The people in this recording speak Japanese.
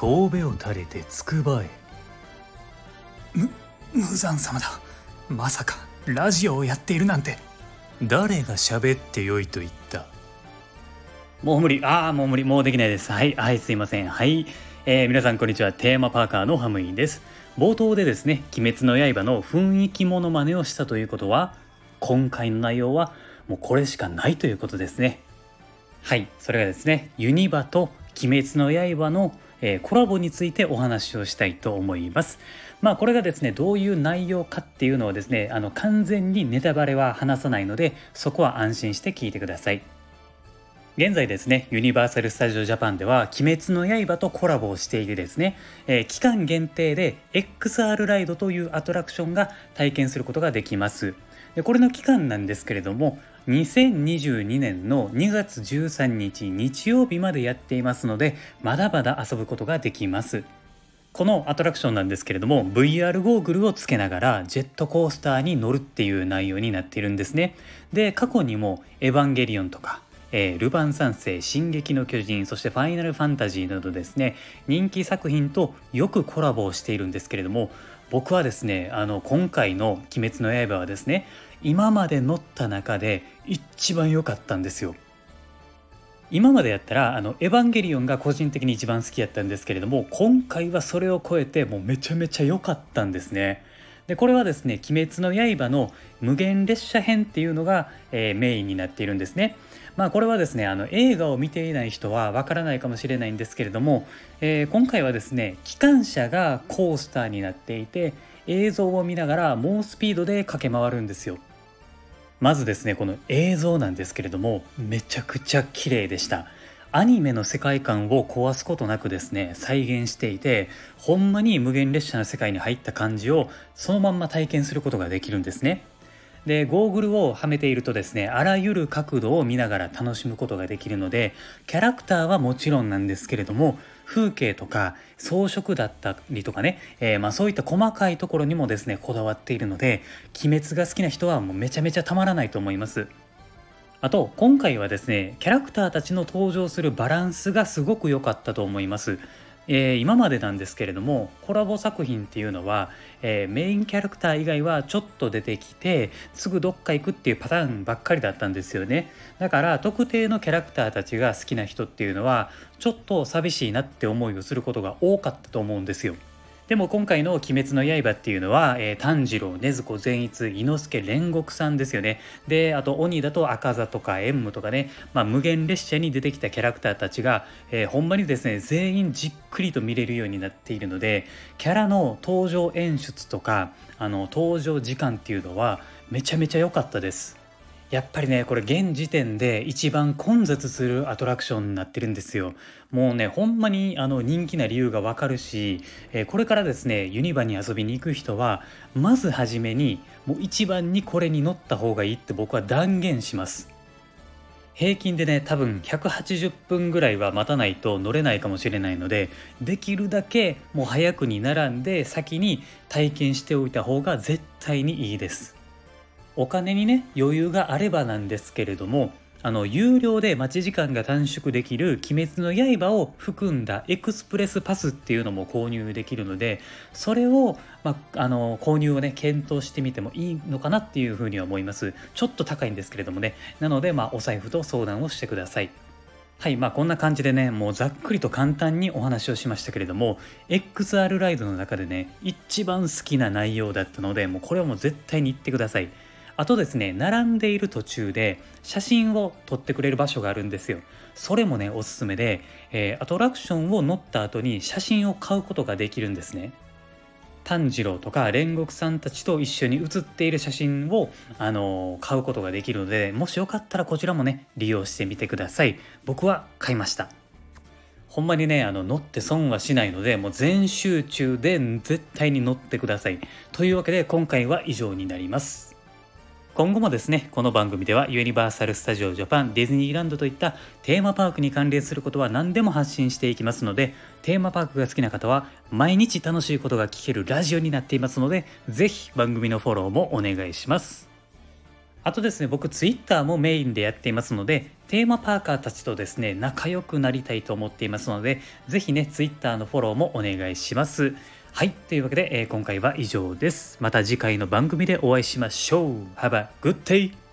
神戸を垂れてつくばえむ無惨様だ。まさかラジオをやっているなんて。誰が喋ってよいと言った？もう無理。ああもう無理。もうできないです。はい。はいすいません。はい。えー、皆さんこんにちは。テーマパーカーのハムインです。冒頭でですね鬼滅の刃の雰囲気モノマネをしたということは今回の内容はもうこれしかないということですね。はい。それがですねユニバと鬼滅の刃の、えー、コラボについてお話をしたいと思います。まあこれがですねどういう内容かっていうのはですねあの完全にネタバレは話さないのでそこは安心して聞いてください。現在ですねユニバーサル・スタジオ・ジャパンでは「鬼滅の刃」とコラボをしていてですね、えー、期間限定で XR ライドというアトラクションが体験することができます。でこれの期間なんですけれども2022年の2月13日日曜日までやっていますのでまだまだ遊ぶことができます。このアトラクションなんですけれども VR ゴーグルをつけながらジェットコースターに乗るっていう内容になっているんですね。で過去にも「エヴァンゲリオン」とかえー、ルパン三世、進撃の巨人、そしてファイナルファンタジーなどですね、人気作品とよくコラボをしているんですけれども、僕はですね、あの、今回の鬼滅の刃はですね、今まで乗った中で一番良かったんですよ。今までやったらあのエヴァンゲリオンが個人的に一番好きやったんですけれども今回はそれを超えてもうめちゃめちゃ良かったんですね。でこれはですね「鬼滅の刃」の無限列車編っていうのが、えー、メインになっているんですね。まあこれはですねあの映画を見ていない人はわからないかもしれないんですけれども、えー、今回はですね機関車がコースターになっていて映像を見ながら猛スピードで駆け回るんですよ。まずですねこの映像なんですけれどもめちゃくちゃ綺麗でした。アニメの世界観を壊すことなくですね再現していてほんまに無限列車の世界に入った感じをそのまんま体験することができるんですね。でゴーグルをはめているとですねあらゆる角度を見ながら楽しむことができるのでキャラクターはもちろんなんですけれども風景とか装飾だったりとかね、えー、まそういった細かいところにもですねこだわっているので鬼滅が好きな人はもうめちゃめちゃたまらないと思います。あと今回はですねキャラクターたちの登場するバランスがすごく良かったと思います。えー、今までなんですけれどもコラボ作品っていうのは、えー、メインキャラクター以外はちょっと出てきてすぐどっか行くっていうパターンばっかりだったんですよね。だから特定のキャラクターたちが好きな人っていうのはちょっと寂しいなって思いをすることが多かったと思うんですよ。でも今回の「鬼滅の刃」っていうのは、えー、炭治郎禰豆子善逸伊之助煉獄さんですよね。であと鬼だと赤座とか縁武とかね、まあ、無限列車に出てきたキャラクターたちが、えー、ほんまにですね全員じっくりと見れるようになっているのでキャラの登場演出とかあの登場時間っていうのはめちゃめちゃ良かったです。やっぱりねこれ現時点で一番混雑するアトラクションになってるんですよ。もうねほんまにあの人気な理由がわかるし、えー、これからですねユニバに遊びに行く人はまず初めにもう一番にこれに乗った方がいいって僕は断言します。平均でね多分180分ぐらいは待たないと乗れないかもしれないのでできるだけもう早くに並んで先に体験しておいた方が絶対にいいです。お金にね余裕があればなんですけれどもあの有料で待ち時間が短縮できる「鬼滅の刃」を含んだエクスプレスパスっていうのも購入できるのでそれを、まあ、の購入をね検討してみてもいいのかなっていうふうには思います。ちょっと高いんですけれどもね。なので、まあ、お財布と相談をしてください。はいまあこんな感じでねもうざっくりと簡単にお話をしましたけれども XR ライドの中でね一番好きな内容だったのでもうこれはもう絶対に言ってください。あとですね並んでいる途中で写真を撮ってくれる場所があるんですよ。それもねおすすめで、えー、アトラクションを乗った後に写真を買うことができるんですね。炭治郎とか煉獄さんたちと一緒に写っている写真を、あのー、買うことができるのでもしよかったらこちらもね利用してみてください。僕は買いました。ほんまにねあの乗って損はしないのでもう全集中で絶対に乗ってください。というわけで今回は以上になります。今後もですねこの番組ではユニバーサル・スタジオ・ジャパンディズニーランドといったテーマパークに関連することは何でも発信していきますのでテーマパークが好きな方は毎日楽しいことが聞けるラジオになっていますので是非番組のフォローもお願いします。あとですね僕 Twitter もメインでやっていますのでテーマパーカーたちとですね仲良くなりたいと思っていますのでぜひね Twitter のフォローもお願いします。はいというわけで、えー今回は以上ですまた次回の番組でお会いしましょう Have a good day!